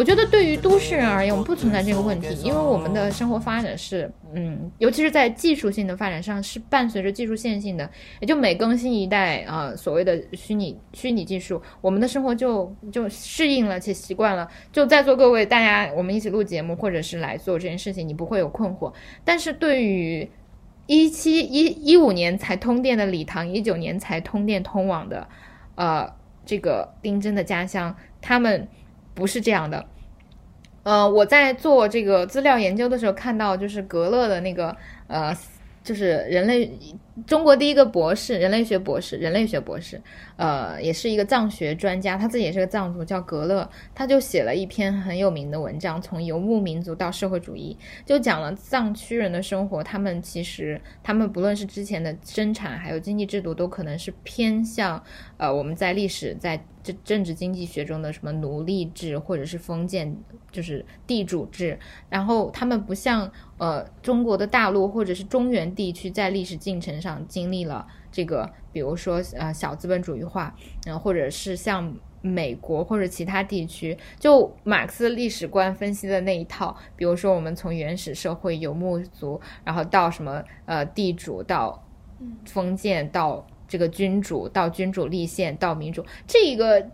我觉得对于都市人而言，我们不存在这个问题，因为我们的生活发展是，嗯，尤其是在技术性的发展上，是伴随着技术线性的，也就每更新一代啊，所谓的虚拟虚拟技术，我们的生活就就适应了且习惯了。就在座各位大家，我们一起录节目或者是来做这件事情，你不会有困惑。但是对于一七一一五年才通电的礼堂，一九年才通电通网的，呃，这个丁真的家乡，他们。不是这样的，呃，我在做这个资料研究的时候看到，就是格勒的那个，呃，就是人类。中国第一个博士，人类学博士，人类学博士，呃，也是一个藏学专家，他自己也是个藏族，叫格勒，他就写了一篇很有名的文章，从游牧民族到社会主义，就讲了藏区人的生活，他们其实，他们不论是之前的生产，还有经济制度，都可能是偏向，呃，我们在历史在政政治经济学中的什么奴隶制，或者是封建，就是地主制，然后他们不像，呃，中国的大陆或者是中原地区在历史进程上。经历了这个，比如说呃小资本主义化，嗯，或者是像美国或者其他地区，就马克思历史观分析的那一套，比如说我们从原始社会游牧族，然后到什么呃地主，到封建，到这个君主，到君主立宪，到民主，这一个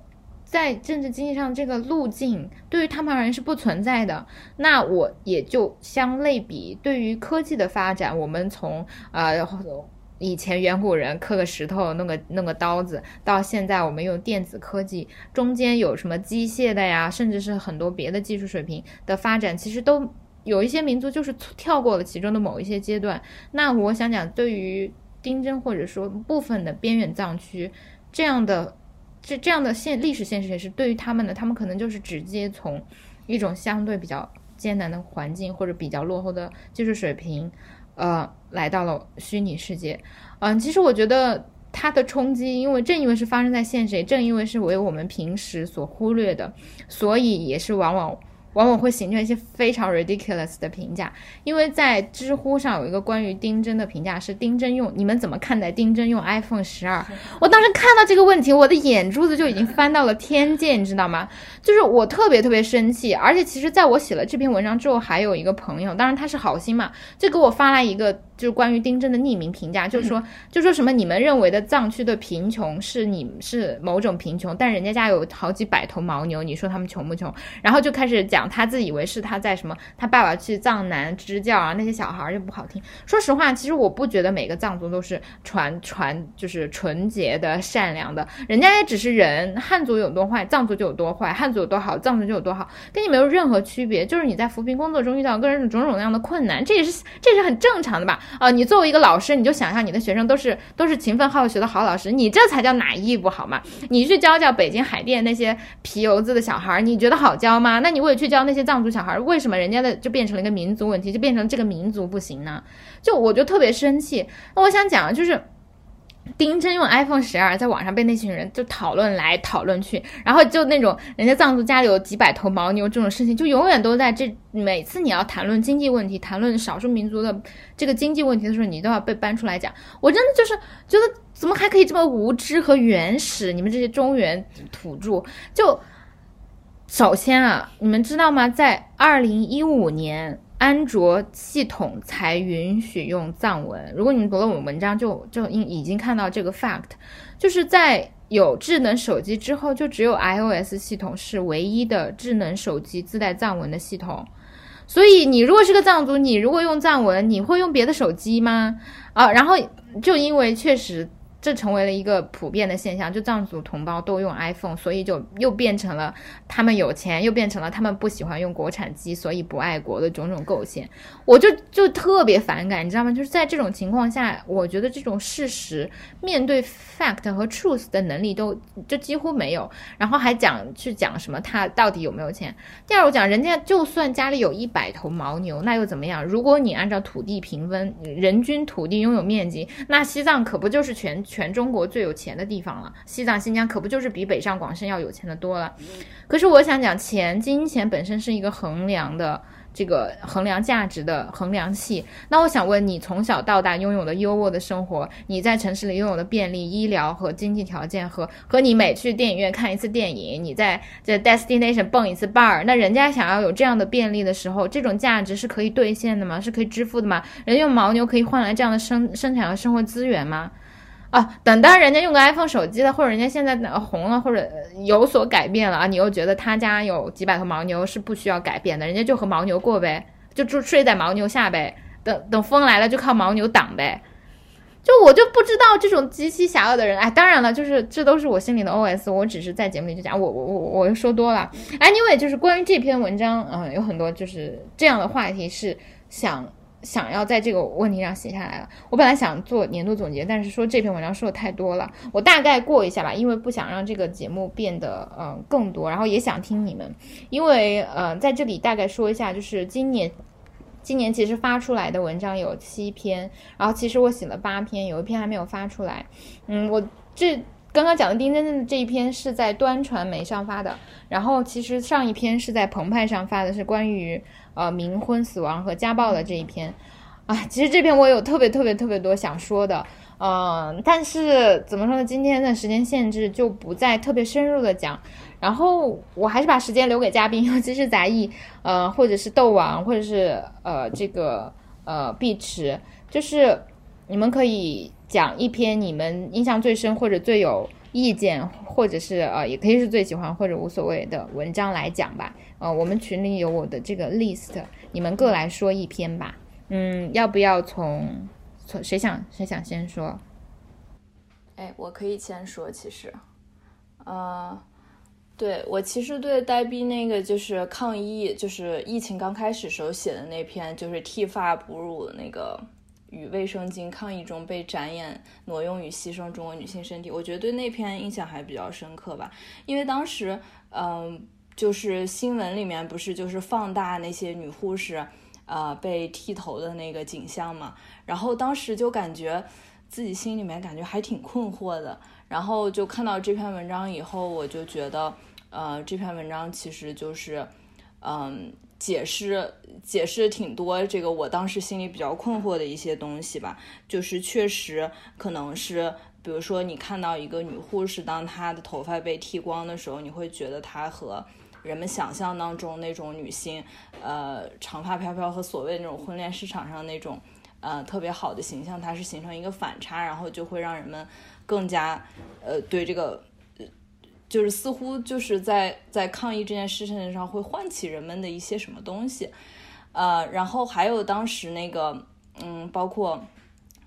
在政治经济上这个路径对于他们而言是不存在的。那我也就相类比，对于科技的发展，我们从呃。以前远古人刻个石头，弄个弄个刀子，到现在我们用电子科技，中间有什么机械的呀，甚至是很多别的技术水平的发展，其实都有一些民族就是跳过了其中的某一些阶段。那我想讲，对于丁真或者说部分的边远藏区这样的这这样的现历史现实也是对于他们的，他们可能就是直接从一种相对比较艰难的环境或者比较落后的技术水平。呃，来到了虚拟世界，嗯，其实我觉得它的冲击，因为正因为是发生在现实，也正因为是为我们平时所忽略的，所以也是往往。往往会形成一些非常 ridiculous 的评价，因为在知乎上有一个关于丁真的评价是丁真用，你们怎么看待丁真用 iPhone 十二？我当时看到这个问题，我的眼珠子就已经翻到了天界，你知道吗？就是我特别特别生气，而且其实在我写了这篇文章之后，还有一个朋友，当然他是好心嘛，就给我发来一个。就是关于丁真的匿名评价，就是说，就说什么你们认为的藏区的贫穷是你是某种贫穷，但人家家有好几百头牦牛，你说他们穷不穷？然后就开始讲他自以为是他在什么，他爸爸去藏南支教啊，那些小孩就不好听。说实话，其实我不觉得每个藏族都是传传就是纯洁的善良的，人家也只是人，汉族有多坏，藏族就有多坏；汉族有多好，藏族就有多好，跟你没有任何区别。就是你在扶贫工作中遇到个人种种那样的困难，这也是这是很正常的吧？啊，你作为一个老师，你就想象你的学生都是都是勤奋好学的好老师，你这才叫哪一不好嘛？你去教教北京海淀那些皮油子的小孩，你觉得好教吗？那你为去教那些藏族小孩，为什么人家的就变成了一个民族问题，就变成这个民族不行呢？就我就特别生气。那我想讲就是。丁真用 iPhone 十二在网上被那群人就讨论来讨论去，然后就那种人家藏族家里有几百头牦牛这种事情，就永远都在这。每次你要谈论经济问题、谈论少数民族的这个经济问题的时候，你都要被搬出来讲。我真的就是觉得怎么还可以这么无知和原始？你们这些中原土著，就首先啊，你们知道吗？在二零一五年。安卓系统才允许用藏文。如果你读了我们文章，就就已已经看到这个 fact，就是在有智能手机之后，就只有 iOS 系统是唯一的智能手机自带藏文的系统。所以你如果是个藏族，你如果用藏文，你会用别的手机吗？啊，然后就因为确实。这成为了一个普遍的现象，就藏族同胞都用 iPhone，所以就又变成了他们有钱，又变成了他们不喜欢用国产机，所以不爱国的种种构陷。我就就特别反感，你知道吗？就是在这种情况下，我觉得这种事实面对 fact 和 truth 的能力都就几乎没有，然后还讲去讲什么他到底有没有钱。第二，我讲人家就算家里有一百头牦牛，那又怎么样？如果你按照土地平分，人均土地拥有面积，那西藏可不就是全？全中国最有钱的地方了，西藏、新疆可不就是比北上广深要有钱的多了？可是我想讲，钱、金钱本身是一个衡量的这个衡量价值的衡量器。那我想问你，从小到大拥有的优渥的生活，你在城市里拥有的便利、医疗和经济条件，和和你每去电影院看一次电影，你在这 destination 蹦一次 bar，那人家想要有这样的便利的时候，这种价值是可以兑现的吗？是可以支付的吗？人用牦牛可以换来这样的生生产和生活资源吗？啊，等到人家用个 iPhone 手机了，或者人家现在红了，或者有所改变了啊，你又觉得他家有几百头牦牛是不需要改变的，人家就和牦牛过呗，就住睡在牦牛下呗，等等风来了就靠牦牛挡呗。就我就不知道这种极其邪恶的人，哎，当然了，就是这都是我心里的 OS，我只是在节目里就讲，我我我我又说多了。Anyway，就是关于这篇文章，嗯，有很多就是这样的话题是想。想要在这个问题上写下来了。我本来想做年度总结，但是说这篇文章说的太多了，我大概过一下吧，因为不想让这个节目变得呃更多，然后也想听你们，因为呃在这里大概说一下，就是今年今年其实发出来的文章有七篇，然后其实我写了八篇，有一篇还没有发出来。嗯，我这刚刚讲的丁真真的这一篇是在端传媒上发的，然后其实上一篇是在澎湃上发的，是关于。呃，冥婚、死亡和家暴的这一篇，啊，其实这篇我有特别特别特别多想说的，嗯，但是怎么说呢？今天的时间限制就不再特别深入的讲，然后我还是把时间留给嘉宾，尤其是杂艺，呃，或者是斗王，或者是呃这个呃碧池，就是你们可以讲一篇你们印象最深或者最有意见，或者是呃也可以是最喜欢或者无所谓的文章来讲吧。呃，我们群里有我的这个 list，你们各来说一篇吧。嗯，要不要从从谁想谁想先说？哎，我可以先说。其实，呃，对我其实对呆逼那个就是抗疫，就是疫情刚开始时候写的那篇，就是剃发哺乳那个与卫生巾抗议中被展演挪用与牺牲中国女性身体，我觉得对那篇印象还比较深刻吧，因为当时，嗯。就是新闻里面不是就是放大那些女护士，呃，被剃头的那个景象嘛，然后当时就感觉自己心里面感觉还挺困惑的，然后就看到这篇文章以后，我就觉得，呃，这篇文章其实就是，嗯，解释解释挺多这个我当时心里比较困惑的一些东西吧，就是确实可能是。比如说，你看到一个女护士，当她的头发被剃光的时候，你会觉得她和人们想象当中那种女性，呃，长发飘飘和所谓那种婚恋市场上那种，呃，特别好的形象，它是形成一个反差，然后就会让人们更加，呃，对这个，就是似乎就是在在抗议这件事情上会唤起人们的一些什么东西，呃，然后还有当时那个，嗯，包括。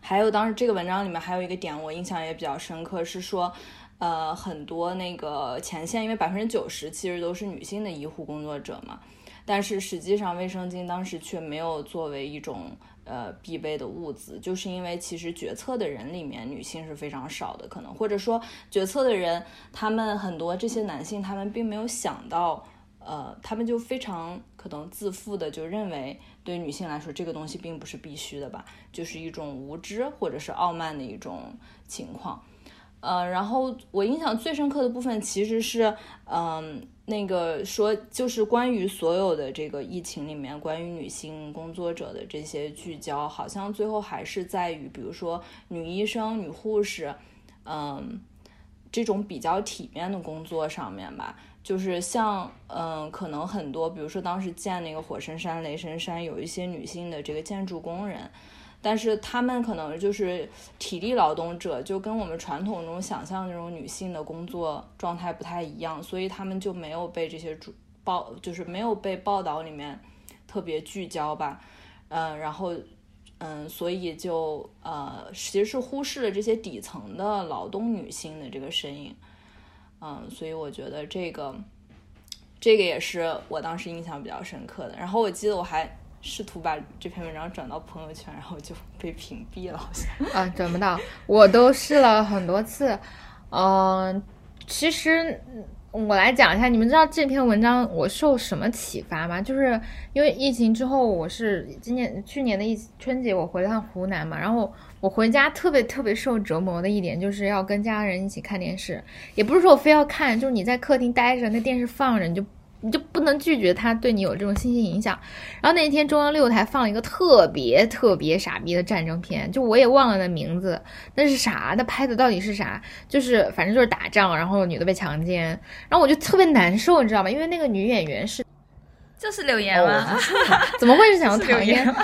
还有当时这个文章里面还有一个点，我印象也比较深刻，是说，呃，很多那个前线，因为百分之九十其实都是女性的医护工作者嘛，但是实际上卫生巾当时却没有作为一种呃必备的物资，就是因为其实决策的人里面女性是非常少的，可能或者说决策的人他们很多这些男性他们并没有想到。呃，他们就非常可能自负的就认为，对女性来说，这个东西并不是必须的吧，就是一种无知或者是傲慢的一种情况。呃，然后我印象最深刻的部分其实是，嗯，那个说就是关于所有的这个疫情里面，关于女性工作者的这些聚焦，好像最后还是在于，比如说女医生、女护士，嗯，这种比较体面的工作上面吧。就是像，嗯，可能很多，比如说当时建那个火神山、雷神山，有一些女性的这个建筑工人，但是她们可能就是体力劳动者，就跟我们传统中想象那种女性的工作状态不太一样，所以她们就没有被这些主报，就是没有被报道里面特别聚焦吧，嗯，然后，嗯，所以就呃，其实是忽视了这些底层的劳动女性的这个身影。嗯，所以我觉得这个，这个也是我当时印象比较深刻的。然后我记得我还试图把这篇文章转到朋友圈，然后就被屏蔽了，好像。啊，转不到，我都试了很多次。嗯，其实。我来讲一下，你们知道这篇文章我受什么启发吗？就是因为疫情之后，我是今年去年的一春节我回趟湖南嘛，然后我回家特别特别受折磨的一点就是要跟家人一起看电视，也不是说我非要看，就是你在客厅待着，那电视放着你就你就不能拒绝他对你有这种信息影响。然后那天中央六台放了一个特别特别傻逼的战争片，就我也忘了那名字，那是啥？那拍的到底是啥？就是反正就是打仗，然后女的被强奸，然后我就特别难受，你知道吗？因为那个女演员是就是柳岩吗？怎么会是想要 唐嫣？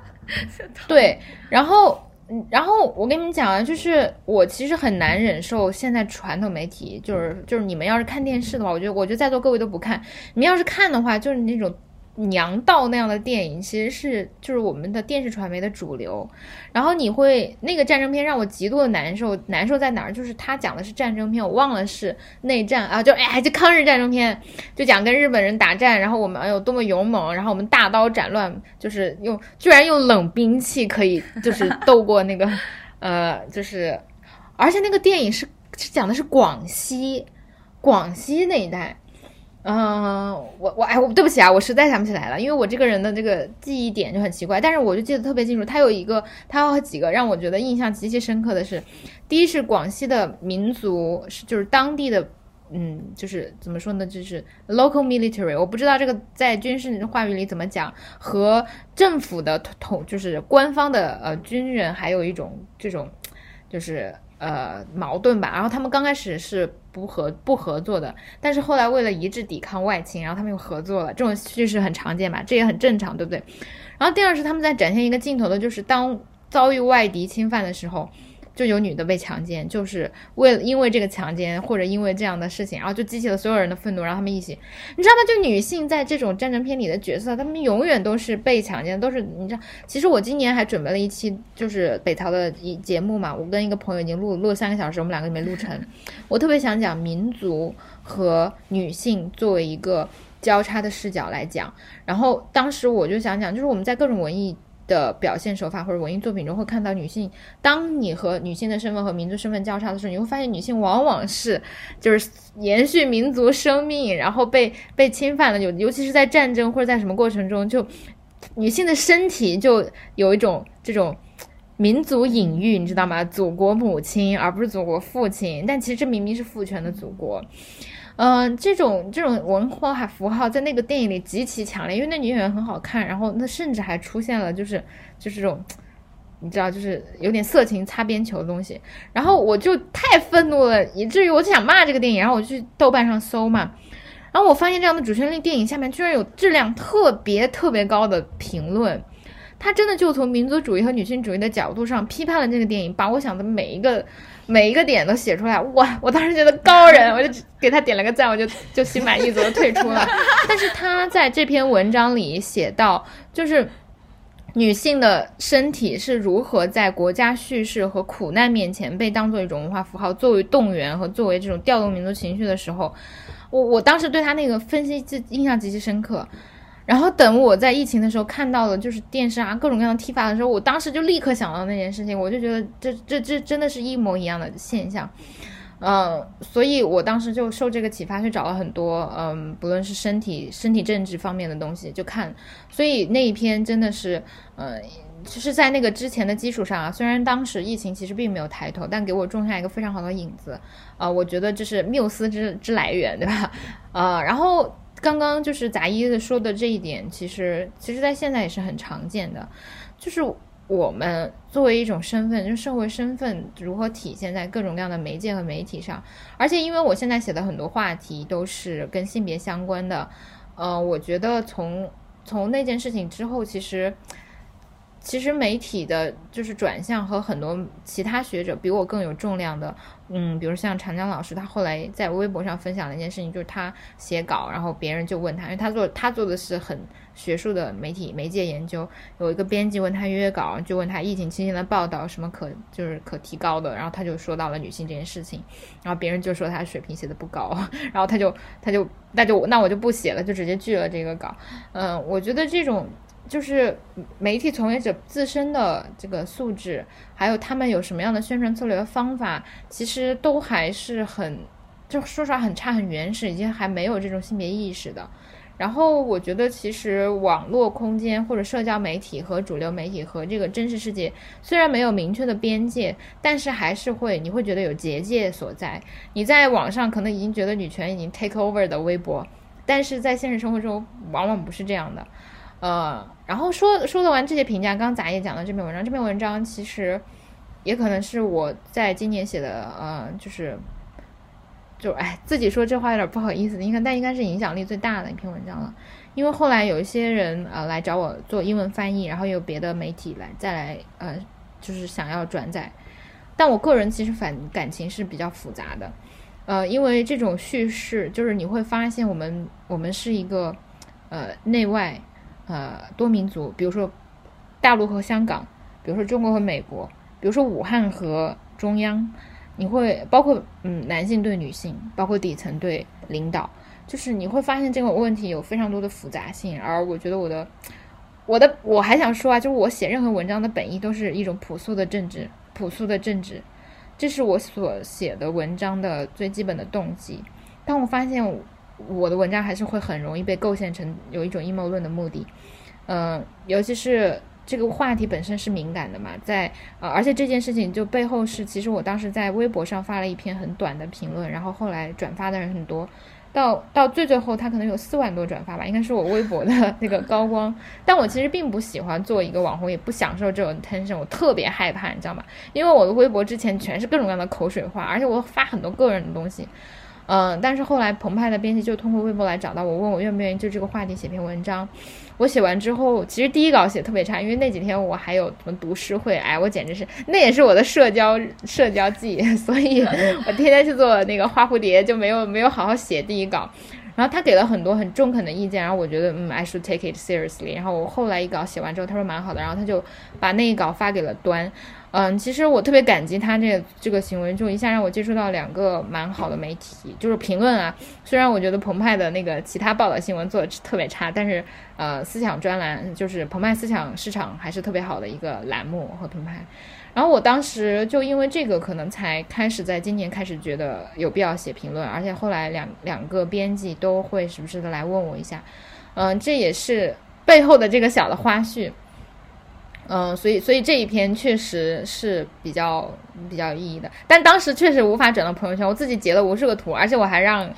对，然后。然后我跟你们讲啊，就是我其实很难忍受现在传统媒体，就是就是你们要是看电视的话，我觉得我觉得在座各位都不看，你们要是看的话，就是那种。娘道那样的电影其实是就是我们的电视传媒的主流，然后你会那个战争片让我极度的难受，难受在哪儿？就是他讲的是战争片，我忘了是内战啊，就哎，就抗日战争片，就讲跟日本人打战，然后我们有多么勇猛，然后我们大刀斩乱，就是用居然用冷兵器可以就是斗过那个 呃，就是而且那个电影是是讲的是广西广西那一带。嗯，我我哎，我对不起啊，我实在想不起来了，因为我这个人的这个记忆点就很奇怪。但是我就记得特别清楚，他有一个，他有几个让我觉得印象极其深刻的是，第一是广西的民族是就是当地的，嗯，就是怎么说呢，就是 local military，我不知道这个在军事话语里怎么讲，和政府的统就是官方的呃军人还有一种这种就是。呃，矛盾吧。然后他们刚开始是不合不合作的，但是后来为了一致抵抗外侵，然后他们又合作了。这种叙事很常见吧，这也很正常，对不对？然后第二是他们在展现一个镜头的，就是当遭遇外敌侵犯的时候。就有女的被强奸，就是为了因为这个强奸或者因为这样的事情，然后就激起了所有人的愤怒，让他们一起，你知道吗？就女性在这种战争片里的角色，她们永远都是被强奸，都是你知道。其实我今年还准备了一期就是北朝的一节目嘛，我跟一个朋友已经录录了三个小时，我们两个没录成。我特别想讲民族和女性作为一个交叉的视角来讲，然后当时我就想讲，就是我们在各种文艺。的表现手法或者文艺作品中会看到女性，当你和女性的身份和民族身份交叉的时候，你会发现女性往往是就是延续民族生命，然后被被侵犯了，尤尤其是在战争或者在什么过程中，就女性的身体就有一种这种民族隐喻，你知道吗？祖国母亲而不是祖国父亲，但其实这明明是父权的祖国。嗯，这种这种文化符号在那个电影里极其强烈，因为那女演员很好看，然后那甚至还出现了就是就是这种，你知道，就是有点色情擦边球的东西，然后我就太愤怒了，以至于我就想骂这个电影，然后我去豆瓣上搜嘛，然后我发现这样的主旋律电影下面居然有质量特别特别高的评论，他真的就从民族主义和女性主义的角度上批判了这个电影，把我想的每一个。每一个点都写出来，哇！我当时觉得高人，我就给他点了个赞，我就就心满意足的退出了。但是他在这篇文章里写到，就是女性的身体是如何在国家叙事和苦难面前被当做一种文化符号，作为动员和作为这种调动民族情绪的时候，我我当时对他那个分析就印象极其深刻。然后等我在疫情的时候看到了，就是电视啊各种各样的踢法的时候，我当时就立刻想到那件事情，我就觉得这这这真的是一模一样的现象，嗯，所以我当时就受这个启发去找了很多，嗯，不论是身体身体政治方面的东西就看，所以那一篇真的是，呃，就是在那个之前的基础上啊，虽然当时疫情其实并没有抬头，但给我种下一个非常好的影子，啊，我觉得这是缪斯之之来源，对吧？啊，然后。刚刚就是杂一的说的这一点，其实其实，在现在也是很常见的，就是我们作为一种身份，就社会身份如何体现在各种各样的媒介和媒体上，而且因为我现在写的很多话题都是跟性别相关的，呃，我觉得从从那件事情之后，其实。其实媒体的就是转向和很多其他学者比我更有重量的，嗯，比如像长江老师，他后来在微博上分享了一件事情，就是他写稿，然后别人就问他，因为他做他做的是很学术的媒体媒介研究，有一个编辑问他约稿，就问他疫情期间的报道什么可就是可提高的，然后他就说到了女性这件事情，然后别人就说他水平写的不高，然后他就他就那就那我就不写了，就直接拒了这个稿，嗯，我觉得这种。就是媒体从业者自身的这个素质，还有他们有什么样的宣传策略和方法，其实都还是很，就说实话很差、很原始，已经还没有这种性别意识的。然后我觉得，其实网络空间或者社交媒体和主流媒体和这个真实世界虽然没有明确的边界，但是还是会你会觉得有结界所在。你在网上可能已经觉得女权已经 take over 的微博。但是在现实生活中往往不是这样的。呃，然后说说了完这些评价，刚刚杂也讲了这篇文章，这篇文章其实也可能是我在今年写的，呃，就是就哎自己说这话有点不好意思，应该但应该是影响力最大的一篇文章了。因为后来有一些人呃来找我做英文翻译，然后有别的媒体来再来呃就是想要转载，但我个人其实反感情是比较复杂的，呃，因为这种叙事就是你会发现我们我们是一个呃内外呃多民族，比如说大陆和香港，比如说中国和美国，比如说武汉和中央，你会包括嗯男性对女性，包括底层对领导。就是你会发现这个问题有非常多的复杂性，而我觉得我的，我的我还想说啊，就是我写任何文章的本意都是一种朴素的政治，朴素的政治，这是我所写的文章的最基本的动机。当我发现我的文章还是会很容易被构陷成有一种阴谋论的目的，嗯，尤其是这个话题本身是敏感的嘛，在呃，而且这件事情就背后是，其实我当时在微博上发了一篇很短的评论，然后后来转发的人很多。到到最最后，他可能有四万多转发吧，应该是我微博的 那个高光。但我其实并不喜欢做一个网红，也不享受这种 tension，我特别害怕，你知道吗？因为我的微博之前全是各种各样的口水话，而且我发很多个人的东西。嗯，但是后来澎湃的编辑就通过微博来找到我，问我愿不愿意就这个话题写篇文章。我写完之后，其实第一稿写特别差，因为那几天我还有什么读诗会，哎，我简直是那也是我的社交社交季，所以我天天去做那个花蝴蝶，就没有没有好好写第一稿。然后他给了很多很中肯的意见，然后我觉得嗯，I should take it seriously。然后我后来一稿写完之后，他说蛮好的，然后他就把那一稿发给了端。嗯，其实我特别感激他这这个行为，就一下让我接触到两个蛮好的媒体，就是评论啊。虽然我觉得澎湃的那个其他报道新闻做的特别差，但是呃，思想专栏就是澎湃思想市场还是特别好的一个栏目和品牌。然后我当时就因为这个，可能才开始在今年开始觉得有必要写评论，而且后来两两个编辑都会时不时的来问我一下，嗯，这也是背后的这个小的花絮。嗯，所以所以这一篇确实是比较比较有意义的，但当时确实无法转到朋友圈，我自己截了无数个图，而且我还让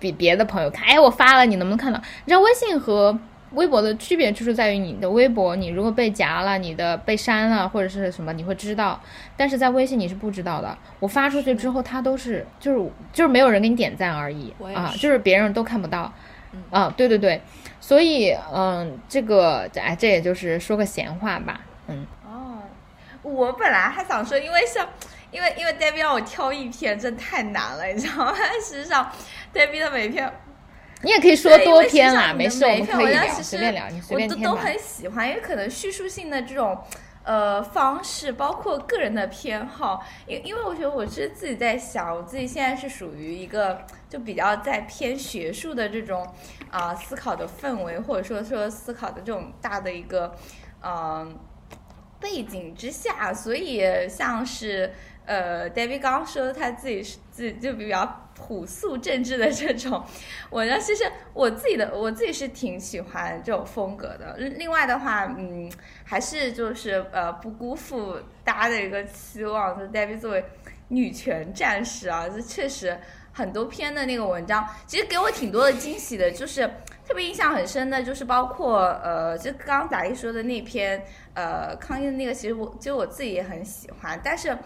比别的朋友看，哎，我发了，你能不能看到？你知道微信和微博的区别就是在于你的微博，你如果被夹了，你的被删了或者是什么，你会知道，但是在微信你是不知道的。我发出去之后，它都是就是就是没有人给你点赞而已啊，就是别人都看不到。啊，对对对。所以，嗯，这个，哎，这也就是说个闲话吧，嗯。哦，我本来还想说，因为像，因为因为 Debbie 让我挑一篇，真太难了，你知道吗？实际上，Debbie 的每篇，你也可以说多篇啦，没事，我们可以聊，随便聊，你随便我都都很喜欢，因为可能叙述性的这种。呃，方式包括个人的偏好，因因为我觉得我是自己在想，我自己现在是属于一个就比较在偏学术的这种啊思考的氛围，或者说说思考的这种大的一个嗯背景之下，所以像是呃，David 刚刚说他自己是自己就比较。朴素政治的这种我呢，其实我自己的我自己是挺喜欢这种风格的。另外的话，嗯，还是就是呃，不辜负大家的一个期望。就 David 作为女权战士啊，这确实很多篇的那个文章，其实给我挺多的惊喜的。就是特别印象很深的，就是包括呃，就刚刚达一说的那篇呃，康英的那个，其实我就我自己也很喜欢，但是。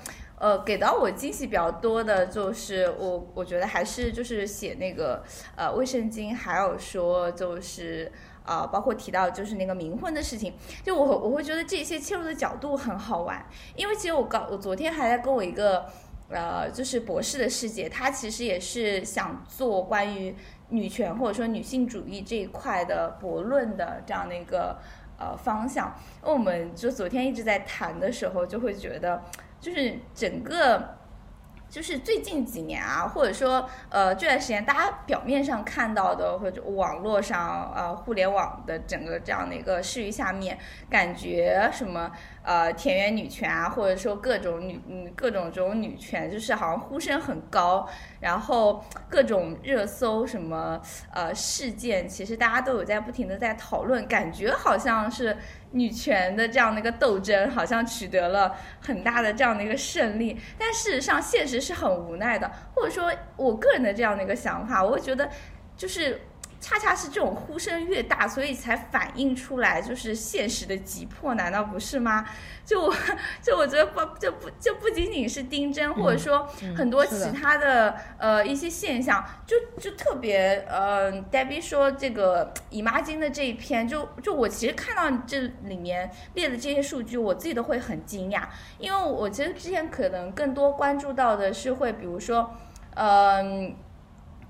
呃，给到我惊喜比较多的就是我，我觉得还是就是写那个呃卫生巾，还有说就是啊，包括提到就是那个冥婚的事情，就我我会觉得这些切入的角度很好玩，因为其实我刚我昨天还在跟我一个呃就是博士的师姐，她其实也是想做关于女权或者说女性主义这一块的博论的这样的一个呃方向，那我们就昨天一直在谈的时候，就会觉得。就是整个，就是最近几年啊，或者说呃这段时间，大家表面上看到的或者网络上呃互联网的整个这样的一个视域下面，感觉什么。呃，田园女权啊，或者说各种女嗯各种这种女权，就是好像呼声很高，然后各种热搜什么呃事件，其实大家都有在不停的在讨论，感觉好像是女权的这样的一个斗争，好像取得了很大的这样的一个胜利，但事实上现实是很无奈的，或者说我个人的这样的一个想法，我会觉得就是恰恰是这种呼声越大，所以才反映出来就是现实的急迫，难道不是吗？就我就我觉得不就不就不仅仅是丁真，或者说很多其他的呃一些现象，就就特别呃，Debbie 说这个姨妈巾的这一篇，就就我其实看到这里面列的这些数据，我自己都会很惊讶，因为我其实之前可能更多关注到的是会比如说，嗯。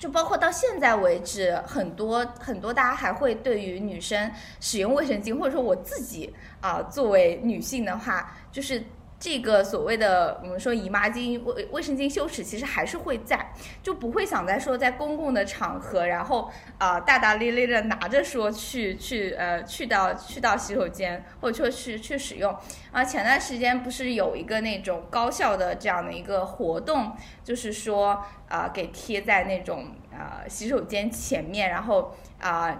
就包括到现在为止，很多很多大家还会对于女生使用卫生巾，或者说我自己啊，作为女性的话，就是。这个所谓的我们说姨妈巾、卫卫生巾羞耻，其实还是会在，就不会想在说在公共的场合，然后啊大大咧咧的拿着说去去呃去到去到洗手间，或者说去去使用。啊，前段时间不是有一个那种高校的这样的一个活动，就是说啊给贴在那种啊洗手间前面，然后啊。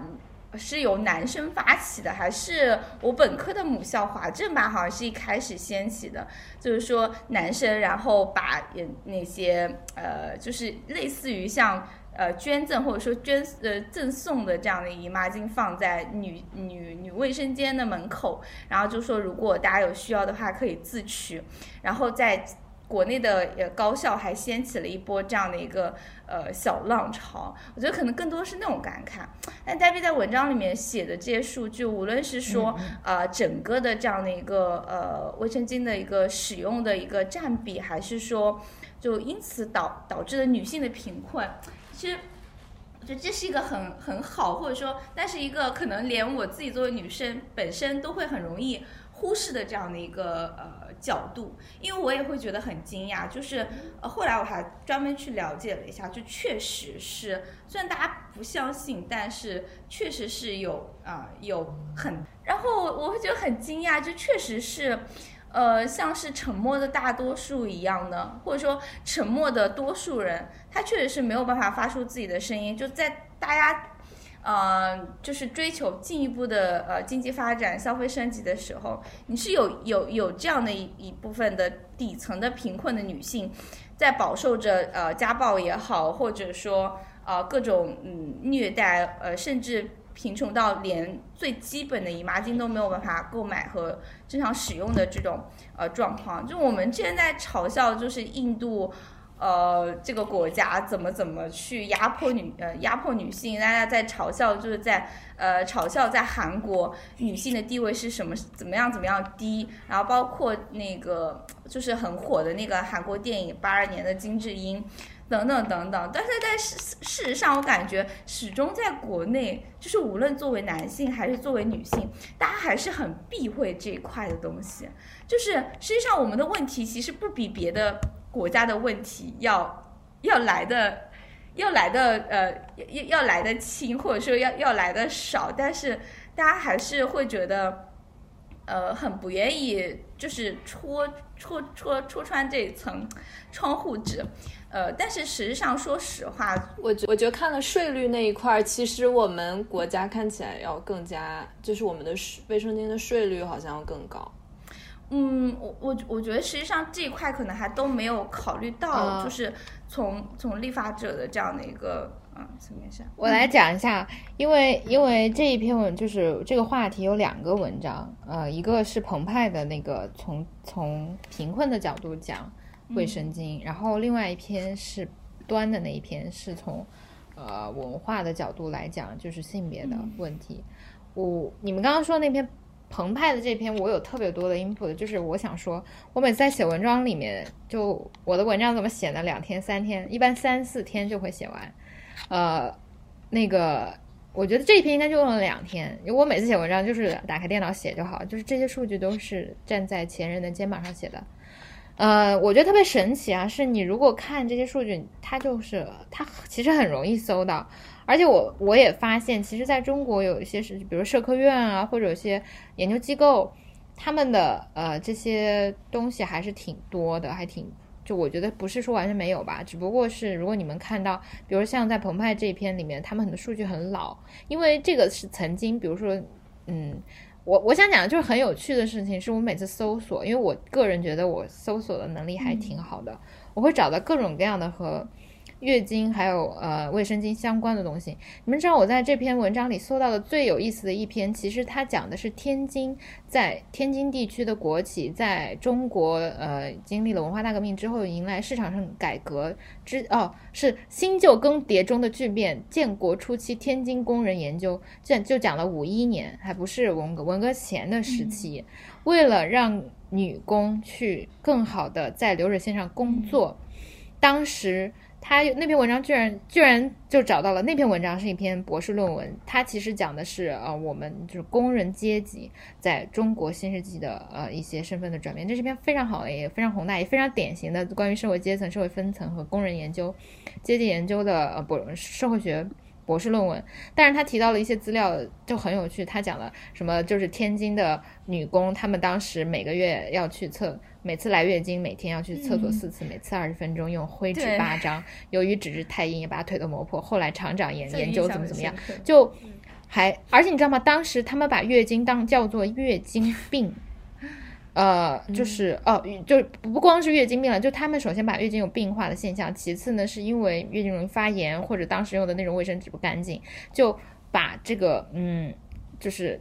是由男生发起的，还是我本科的母校华政吧？好像是一开始掀起的，就是说男生然后把那些呃，就是类似于像呃捐赠或者说捐呃赠送的这样的姨妈巾放在女女女卫生间的门口，然后就说如果大家有需要的话可以自取，然后在。国内的呃高校还掀起了一波这样的一个呃小浪潮，我觉得可能更多是那种感慨。但戴维在文章里面写的这些数据，无论是说呃整个的这样的一个呃卫生巾的一个使用的一个占比，还是说就因此导导致的女性的贫困，其实我觉得这是一个很很好，或者说但是一个可能连我自己作为女生本身都会很容易忽视的这样的一个呃。角度，因为我也会觉得很惊讶，就是呃，后来我还专门去了解了一下，就确实是，虽然大家不相信，但是确实是有啊，有很，然后我会觉得很惊讶，就确实是，呃，像是沉默的大多数一样的，或者说沉默的多数人，他确实是没有办法发出自己的声音，就在大家。呃，就是追求进一步的呃经济发展、消费升级的时候，你是有有有这样的一一部分的底层的贫困的女性，在饱受着呃家暴也好，或者说呃各种嗯虐待，呃甚至贫穷到连最基本的姨妈巾都没有办法购买和正常使用的这种呃状况。就我们之前在嘲笑，就是印度。呃，这个国家怎么怎么去压迫女呃压迫女性？大家在嘲笑，就是在呃嘲笑在韩国女性的地位是什么怎么样怎么样低？然后包括那个就是很火的那个韩国电影八二年的金智英等等等等。但是在事事实上，我感觉始终在国内，就是无论作为男性还是作为女性，大家还是很避讳这一块的东西。就是实际上我们的问题其实不比别的。国家的问题要要来的要来的呃要要来的轻，或者说要要来的少，但是大家还是会觉得呃很不愿意，就是戳戳戳戳穿这一层窗户纸，呃，但是实际上说实话，我觉我觉得看了税率那一块，其实我们国家看起来要更加，就是我们的卫生巾的税率好像要更高。嗯，我我我觉得实际上这一块可能还都没有考虑到，就是从从立法者的这样的一个嗯层面上。我来讲一下，因为因为这一篇文就是这个话题有两个文章，呃，一个是澎湃的那个从从贫困的角度讲卫生巾，然后另外一篇是端的那一篇是从呃文化的角度来讲，就是性别的问题。我你们刚刚说那篇。澎湃的这篇我有特别多的 input，就是我想说，我每次在写文章里面，就我的文章怎么写呢？两天、三天，一般三四天就会写完。呃，那个，我觉得这一篇应该就用了两天。因为我每次写文章就是打开电脑写就好，就是这些数据都是站在前人的肩膀上写的。呃，我觉得特别神奇啊，是你如果看这些数据，它就是它其实很容易搜到。而且我我也发现，其实在中国有一些是，比如社科院啊，或者有些研究机构，他们的呃这些东西还是挺多的，还挺就我觉得不是说完全没有吧，只不过是如果你们看到，比如像在澎湃这一篇里面，他们很多数据很老，因为这个是曾经，比如说，嗯，我我想讲的就是很有趣的事情，是我每次搜索，因为我个人觉得我搜索的能力还挺好的，我会找到各种各样的和。月经还有呃卫生巾相关的东西。你们知道我在这篇文章里搜到的最有意思的一篇，其实它讲的是天津在天津地区的国企在中国呃经历了文化大革命之后迎来市场上改革之哦是新旧更迭中的巨变。建国初期天津工人研究这就讲了五一年，还不是文革文革前的时期，为了让女工去更好的在流水线上工作，当时。他那篇文章居然居然就找到了那篇文章是一篇博士论文，它其实讲的是呃我们就是工人阶级在中国新世纪的呃一些身份的转变，这是篇非常好的也非常宏大也非常典型的关于社会阶层、社会分层和工人研究、阶级研究的呃博社会学。博士论文，但是他提到了一些资料就很有趣。他讲了什么？就是天津的女工，她们当时每个月要去测，每次来月经，每天要去厕所四次，每次二十分钟，用灰纸八张。由于纸质太硬，也把腿都磨破。后来厂长研研究怎么怎么样，就还而且你知道吗？当时他们把月经当叫做月经病。呃，就是哦，就不光是月经病了，就他们首先把月经有病化的现象，其次呢是因为月经容易发炎，或者当时用的那种卫生纸不干净，就把这个嗯，就是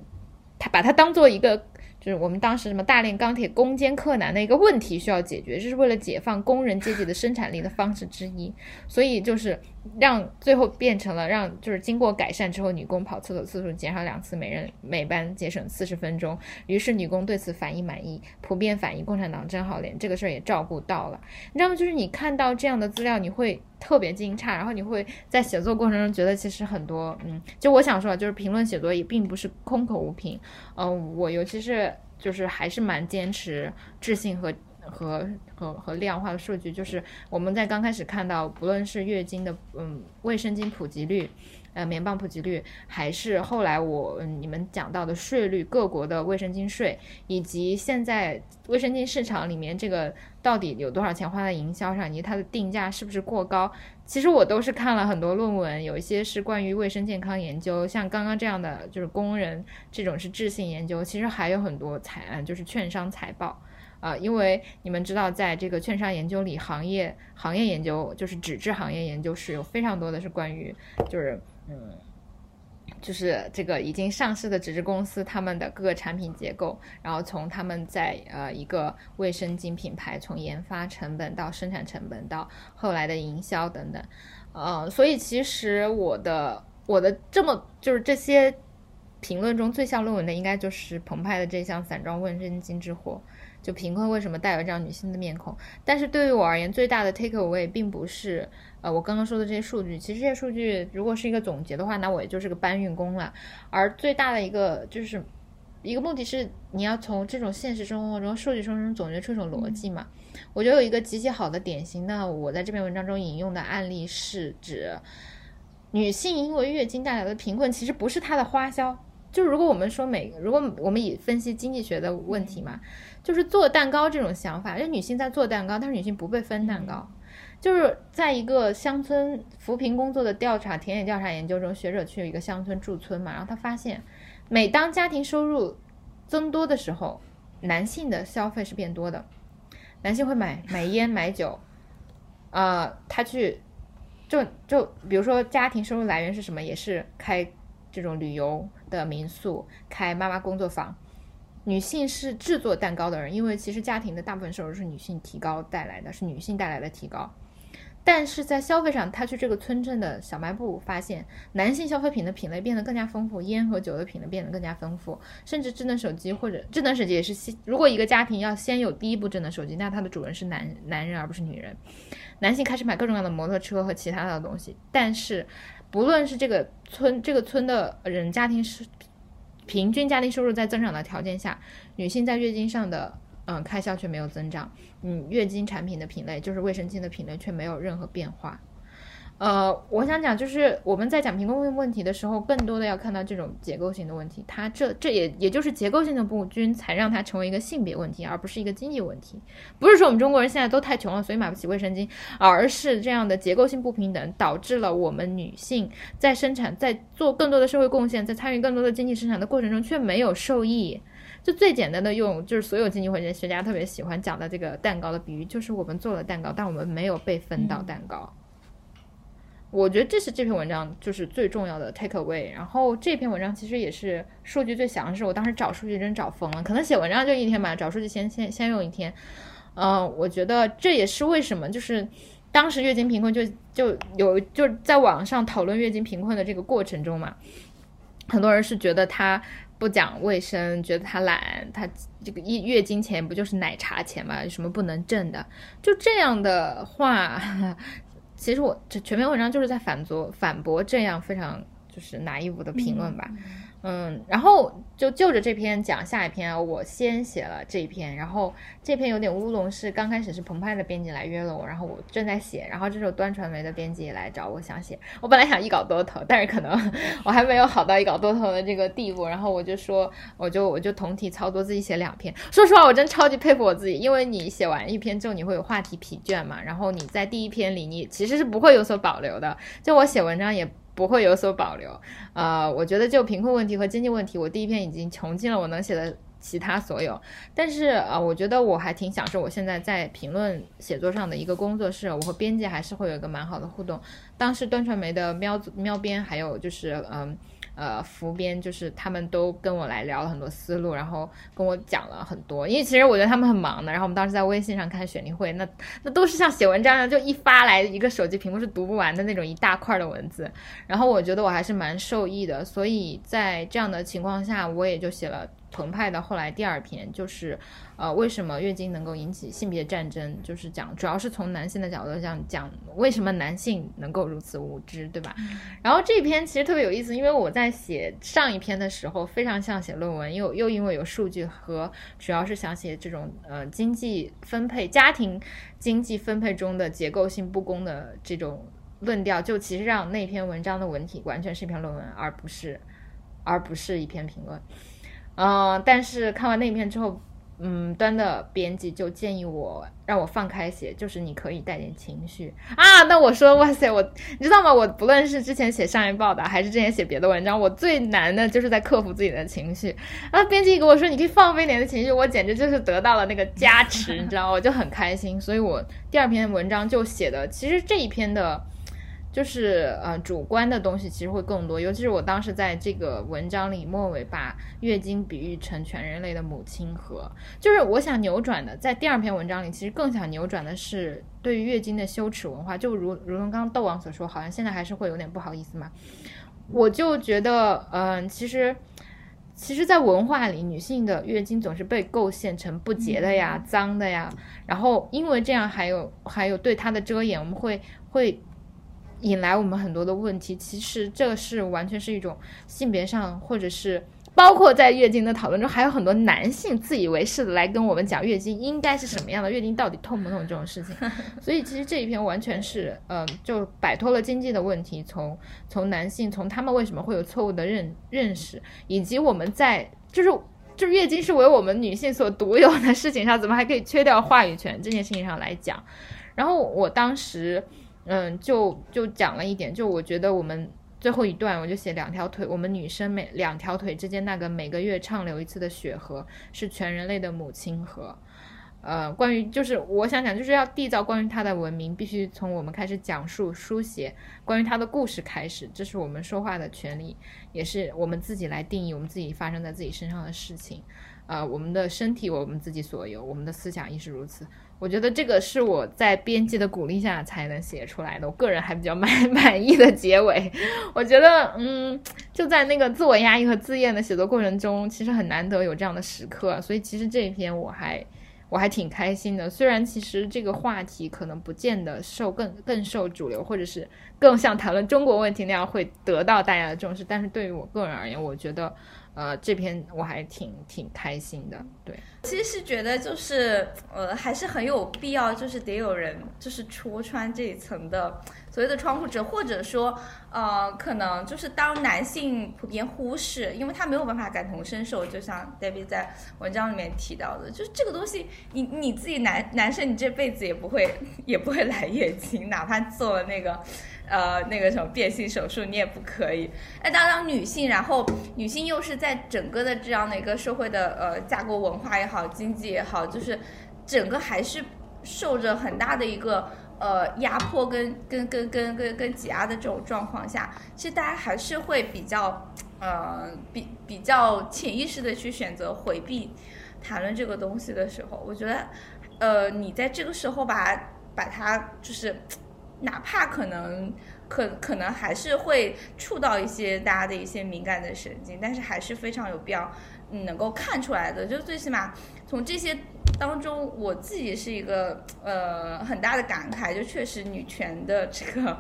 他把它当做一个。就是我们当时什么大炼钢铁攻坚克难的一个问题需要解决，这是为了解放工人阶级的生产力的方式之一。所以就是让最后变成了让就是经过改善之后，女工跑厕所次数减少两次，每人每班节省四十分钟。于是女工对此反应满意，普遍反映共产党真好，连这个事儿也照顾到了。你知道吗？就是你看到这样的资料，你会特别惊诧，然后你会在写作过程中觉得其实很多，嗯，就我想说，就是评论写作也并不是空口无凭。嗯，我尤其是。就是还是蛮坚持质性和和和和量化的数据。就是我们在刚开始看到，不论是月经的嗯卫生巾普及率，呃棉棒普及率，还是后来我你们讲到的税率，各国的卫生巾税，以及现在卫生巾市场里面这个到底有多少钱花在营销上，以及它的定价是不是过高？其实我都是看了很多论文，有一些是关于卫生健康研究，像刚刚这样的就是工人这种是质性研究，其实还有很多财，就是券商财报，啊，因为你们知道，在这个券商研究里，行业行业研究就是纸质行业研究是有非常多的是关于就是嗯。就是这个已经上市的纸质公司，他们的各个产品结构，然后从他们在呃一个卫生巾品牌，从研发成本到生产成本到后来的营销等等，呃，所以其实我的我的这么就是这些评论中最像论文的，应该就是澎湃的这项散装卫生巾之火。就贫困为什么带有这样女性的面孔？但是对于我而言，最大的 take away 并不是呃我刚刚说的这些数据。其实这些数据如果是一个总结的话，那我也就是个搬运工了。而最大的一个就是一个目的是你要从这种现实生活中数据中总结出一种逻辑嘛。我觉得有一个极其好的典型的我在这篇文章中引用的案例是指女性因为月经带来的贫困，其实不是她的花销。就是如果我们说每如果我们以分析经济学的问题嘛。就是做蛋糕这种想法，就女性在做蛋糕，但是女性不被分蛋糕。就是在一个乡村扶贫工作的调查田野调查研究中，学者去一个乡村驻村嘛，然后他发现，每当家庭收入增多的时候，男性的消费是变多的，男性会买 买烟买酒，呃，他去就就比如说家庭收入来源是什么，也是开这种旅游的民宿，开妈妈工作坊。女性是制作蛋糕的人，因为其实家庭的大部分收入是女性提高带来的，是女性带来的提高。但是在消费上，他去这个村镇的小卖部发现，男性消费品的品类变得更加丰富，烟和酒的品类变得更加丰富，甚至智能手机或者智能手机也是先。如果一个家庭要先有第一部智能手机，那它的主人是男男人而不是女人。男性开始买各种各样的摩托车和其他的东西，但是不论是这个村这个村的人家庭是。平均家庭收入在增长的条件下，女性在月经上的嗯开销却没有增长，嗯，月经产品的品类就是卫生巾的品类却没有任何变化。呃，我想讲，就是我们在讲贫困问题的时候，更多的要看到这种结构性的问题。它这这也也就是结构性的不均，才让它成为一个性别问题，而不是一个经济问题。不是说我们中国人现在都太穷了，所以买不起卫生巾，而是这样的结构性不平等导致了我们女性在生产、在做更多的社会贡献、在参与更多的经济生产的过程中却没有受益。就最简单的用，就是所有经济学家特别喜欢讲的这个蛋糕的比喻，就是我们做了蛋糕，但我们没有被分到蛋糕。我觉得这是这篇文章就是最重要的 take away。然后这篇文章其实也是数据最详实，我当时找数据真找疯了，可能写文章就一天吧，找数据先先先用一天。嗯，我觉得这也是为什么就是当时月经贫困就就有就在网上讨论月经贫困的这个过程中嘛，很多人是觉得他不讲卫生，觉得他懒，他这个月月经钱不就是奶茶钱嘛，有什么不能挣的？就这样的话。其实我这全篇文章就是在反驳反驳这样非常就是拿衣服的评论吧。嗯然后就就着这篇讲下一篇啊，我先写了这一篇，然后这篇有点乌龙，是刚开始是澎湃的编辑来约了我，然后我正在写，然后这时候端传媒的编辑也来找我想写，我本来想一稿多投，但是可能 我还没有好到一稿多投的这个地步，然后我就说，我就我就同体操作自己写两篇，说实话，我真超级佩服我自己，因为你写完一篇之后你会有话题疲倦嘛，然后你在第一篇里你其实是不会有所保留的，就我写文章也。不会有所保留，呃，我觉得就贫困问题和经济问题，我第一篇已经穷尽了我能写的其他所有。但是啊，我觉得我还挺享受我现在在评论写作上的一个工作室，我和编辑还是会有一个蛮好的互动。当时端传媒的喵喵编还有就是嗯。呃服编就是他们都跟我来聊了很多思路，然后跟我讲了很多。因为其实我觉得他们很忙的。然后我们当时在微信上看选题会，那那都是像写文章一样，就一发来一个手机屏幕是读不完的那种一大块的文字。然后我觉得我还是蛮受益的，所以在这样的情况下，我也就写了。澎湃的后来第二篇就是，呃，为什么月经能够引起性别战争？就是讲，主要是从男性的角度上，讲为什么男性能够如此无知，对吧？然后这篇其实特别有意思，因为我在写上一篇的时候非常像写论文，又又因为有数据和主要是想写这种呃经济分配、家庭经济分配中的结构性不公的这种论调，就其实让那篇文章的文体完全是一篇论文，而不是而不是一篇评论。嗯，但是看完那一篇之后，嗯，端的编辑就建议我让我放开写，就是你可以带点情绪啊。那我说，哇塞，我你知道吗？我不论是之前写商业报道，还是之前写别的文章，我最难的就是在克服自己的情绪。然后编辑跟我说，你可以放飞点的情绪，我简直就是得到了那个加持，你知道吗？我就很开心。所以我第二篇文章就写的，其实这一篇的。就是呃，主观的东西其实会更多，尤其是我当时在这个文章里末尾把月经比喻成全人类的母亲河，就是我想扭转的，在第二篇文章里，其实更想扭转的是对于月经的羞耻文化，就如如同刚刚窦王所说，好像现在还是会有点不好意思嘛。我就觉得，嗯，其实其实，在文化里，女性的月经总是被构陷成不洁的呀、脏的呀，然后因为这样，还有还有对她的遮掩，我们会会。引来我们很多的问题，其实这是完全是一种性别上，或者是包括在月经的讨论中，还有很多男性自以为是的来跟我们讲月经应该是什么样的，月经到底痛不痛这种事情。所以其实这一篇完全是，嗯，就摆脱了经济的问题，从从男性从他们为什么会有错误的认认识，以及我们在就是就是月经是为我们女性所独有的事情上，怎么还可以缺掉话语权这件事情上来讲。然后我当时。嗯，就就讲了一点，就我觉得我们最后一段，我就写两条腿，我们女生每两条腿之间那个每个月畅流一次的血河，是全人类的母亲河。呃，关于就是我想讲，就是要缔造关于它的文明，必须从我们开始讲述书写关于它的故事开始，这是我们说话的权利，也是我们自己来定义我们自己发生在自己身上的事情。呃，我们的身体我们自己所有，我们的思想亦是如此。我觉得这个是我在编辑的鼓励下才能写出来的，我个人还比较满 满意的结尾。我觉得，嗯，就在那个自我压抑和自厌的写作过程中，其实很难得有这样的时刻，所以其实这一篇我还我还挺开心的。虽然其实这个话题可能不见得受更更受主流，或者是更像谈论中国问题那样会得到大家的重视，但是对于我个人而言，我觉得。呃，这篇我还挺挺开心的，对。其实是觉得就是，呃，还是很有必要，就是得有人就是戳穿这一层的所谓的窗户纸，或者说，呃，可能就是当男性普遍忽视，因为他没有办法感同身受，就像 Debbie 在文章里面提到的，就是这个东西，你你自己男男生，你这辈子也不会 也不会来月经，哪怕做了那个。呃，那个什么变性手术你也不可以。那当然，女性，然后女性又是在整个的这样的一个社会的呃架构文化也好，经济也好，就是整个还是受着很大的一个呃压迫跟跟跟跟跟跟挤压的这种状况下，其实大家还是会比较呃比比较潜意识的去选择回避谈论这个东西的时候，我觉得呃你在这个时候把把它就是哪怕可能。可可能还是会触到一些大家的一些敏感的神经，但是还是非常有必要能够看出来的。就最起码从这些当中，我自己是一个呃很大的感慨，就确实女权的这个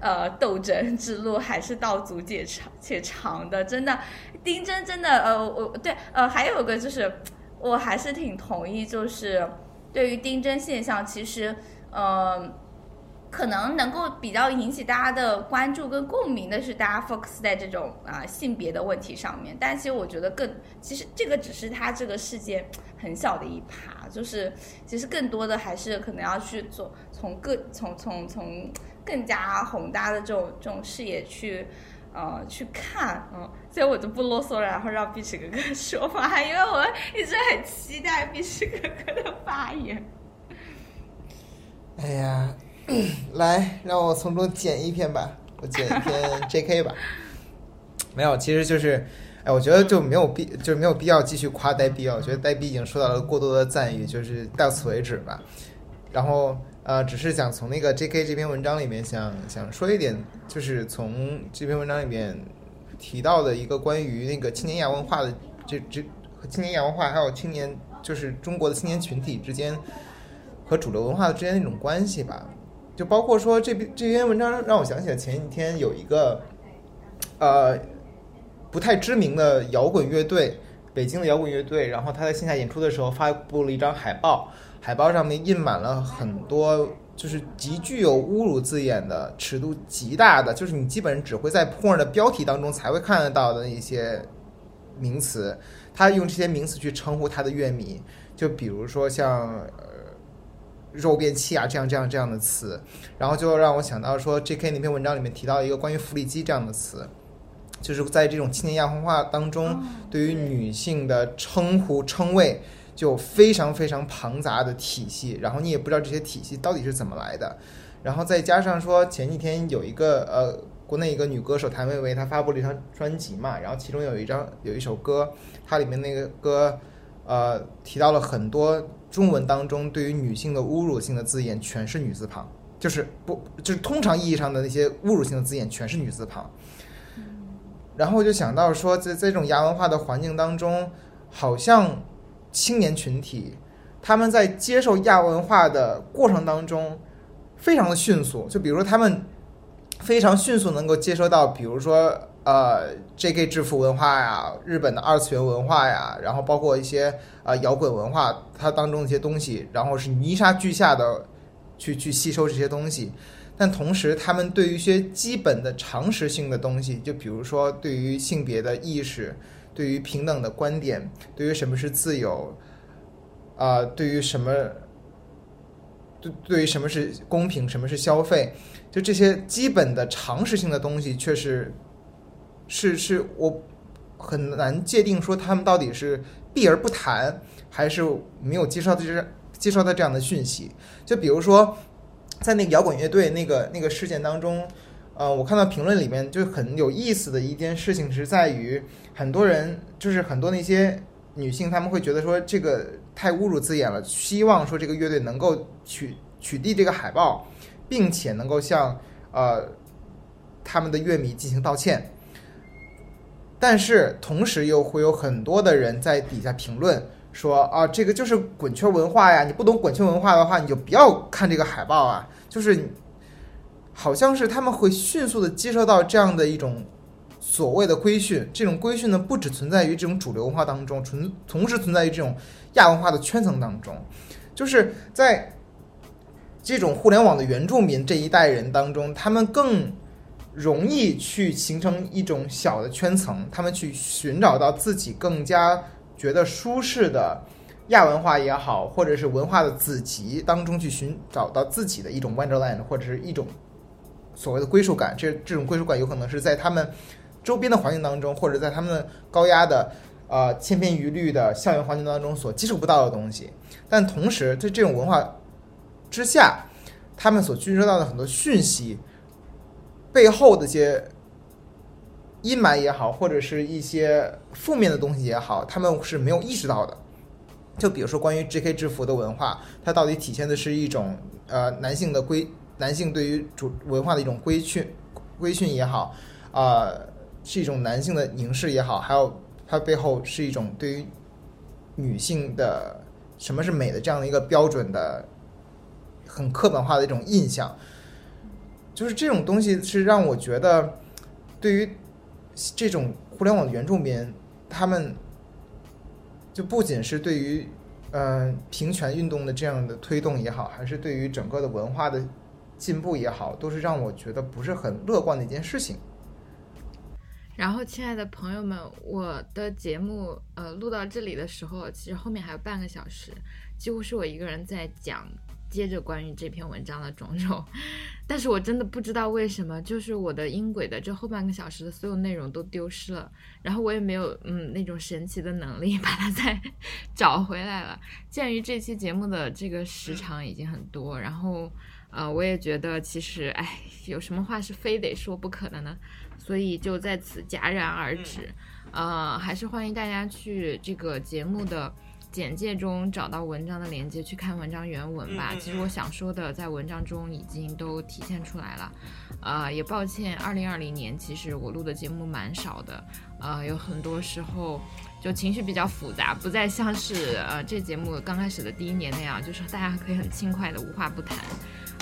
呃斗争之路还是道阻且长且长的。真的，丁真真的呃我对呃还有个就是我还是挺同意，就是对于丁真现象，其实嗯。可能能够比较引起大家的关注跟共鸣的是，大家 focus 在这种啊性别的问题上面。但其实我觉得更，其实这个只是它这个世界很小的一趴，就是其实更多的还是可能要去做从更从从从更加宏大的这种这种视野去呃去看，嗯，所以我就不啰嗦了，然后让碧池哥哥说话，因为我一直很期待碧池哥哥的发言。哎呀。来，让我从中剪一篇吧，我剪一篇 J.K. 吧。没有，其实就是，哎，我觉得就没有必，就是没有必要继续夸呆逼啊。我觉得呆逼已经受到了过多的赞誉，就是到此为止吧。然后，呃，只是想从那个 J.K. 这篇文章里面想想说一点，就是从这篇文章里面提到的一个关于那个青年亚文化的这这和青年亚文化还有青年就是中国的青年群体之间和主流文化之间的一种关系吧。就包括说这篇这篇文章让我想起了前几天有一个，呃，不太知名的摇滚乐队，北京的摇滚乐队，然后他在线下演出的时候发布了一张海报，海报上面印满了很多就是极具有侮辱字眼的、尺度极大的，就是你基本只会在 porn 的标题当中才会看得到的一些名词，他用这些名词去称呼他的乐迷，就比如说像。肉便器啊，这样这样这样的词，然后就让我想到说，J.K. 那篇文章里面提到一个关于“福利机”这样的词，就是在这种青年亚文化当中，对于女性的称呼称谓就非常非常庞杂的体系，然后你也不知道这些体系到底是怎么来的，然后再加上说前几天有一个呃，国内一个女歌手谭维维，她发布了一张专辑嘛，然后其中有一张有一首歌，它里面那个歌呃提到了很多。中文当中对于女性的侮辱性的字眼全是女字旁，就是不就是通常意义上的那些侮辱性的字眼全是女字旁。然后我就想到说，在这种亚文化的环境当中，好像青年群体他们在接受亚文化的过程当中非常的迅速，就比如说他们非常迅速能够接收到，比如说。呃，J.K. 制服文化呀，日本的二次元文化呀，然后包括一些呃摇滚文化，它当中的一些东西，然后是泥沙俱下的去去吸收这些东西，但同时他们对于一些基本的常识性的东西，就比如说对于性别的意识，对于平等的观点，对于什么是自由，啊，对于什么，对对于什么是公平，什么是消费，就这些基本的常识性的东西，却是。是是，我很难界定说他们到底是避而不谈，还是没有接受到这接受到这样的讯息。就比如说，在那个摇滚乐队那个那个事件当中，呃，我看到评论里面就很有意思的一件事情是在于，很多人就是很多那些女性，他们会觉得说这个太侮辱字眼了，希望说这个乐队能够取取缔这个海报，并且能够向呃他们的乐迷进行道歉。但是同时又会有很多的人在底下评论说啊，这个就是滚圈文化呀！你不懂滚圈文化的话，你就不要看这个海报啊！就是好像是他们会迅速的接受到这样的一种所谓的规训。这种规训呢，不只存在于这种主流文化当中，存同时存在于这种亚文化的圈层当中。就是在这种互联网的原住民这一代人当中，他们更。容易去形成一种小的圈层，他们去寻找到自己更加觉得舒适的亚文化也好，或者是文化的子集当中去寻找到自己的一种 Wonderland，或者是一种所谓的归属感。这这种归属感有可能是在他们周边的环境当中，或者在他们高压的呃千篇一律的校园环境当中所接触不到的东西。但同时，在这种文化之下，他们所接收到的很多讯息背后的一些阴霾也好，或者是一些负面的东西也好，他们是没有意识到的。就比如说关于 J.K. 制服的文化，它到底体现的是一种呃男性的规，男性对于主文化的一种规训规训也好，啊、是一种男性的凝视也好，还有它背后是一种对于女性的什么是美的这样的一个标准的很刻板化的一种印象，就是这种东西是让我觉得，对于这种互联网原住民，他们就不仅是对于嗯、平权运动的这样的推动也好，还是对于整个的文化的进步也好，都是让我觉得不是很乐观的一件事情。然后，亲爱的朋友们，我的节目呃录到这里的时候，其实后面还有半个小时，几乎是我一个人在讲，接着关于这篇文章的种种。但是我真的不知道为什么，就是我的音轨的这后半个小时的所有内容都丢失了，然后我也没有嗯那种神奇的能力 把它再 找回来了。鉴于这期节目的这个时长已经很多，然后呃我也觉得其实哎有什么话是非得说不可的呢？所以就在此戛然而止。呃，还是欢迎大家去这个节目的简介中找到文章的链接，去看文章原文吧。其实我想说的，在文章中已经都体现出来了。呃，也抱歉，二零二零年其实我录的节目蛮少的，呃，有很多时候就情绪比较复杂，不再像是呃这节目刚开始的第一年那样，就是大家可以很轻快的无话不谈。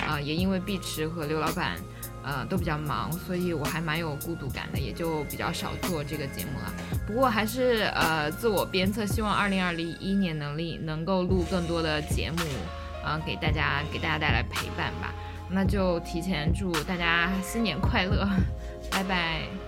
啊、也因为碧池和刘老板。呃，都比较忙，所以我还蛮有孤独感的，也就比较少做这个节目了。不过还是呃自我鞭策，希望二零二零一年能力能够录更多的节目，呃、给大家给大家带来陪伴吧。那就提前祝大家新年快乐，拜拜。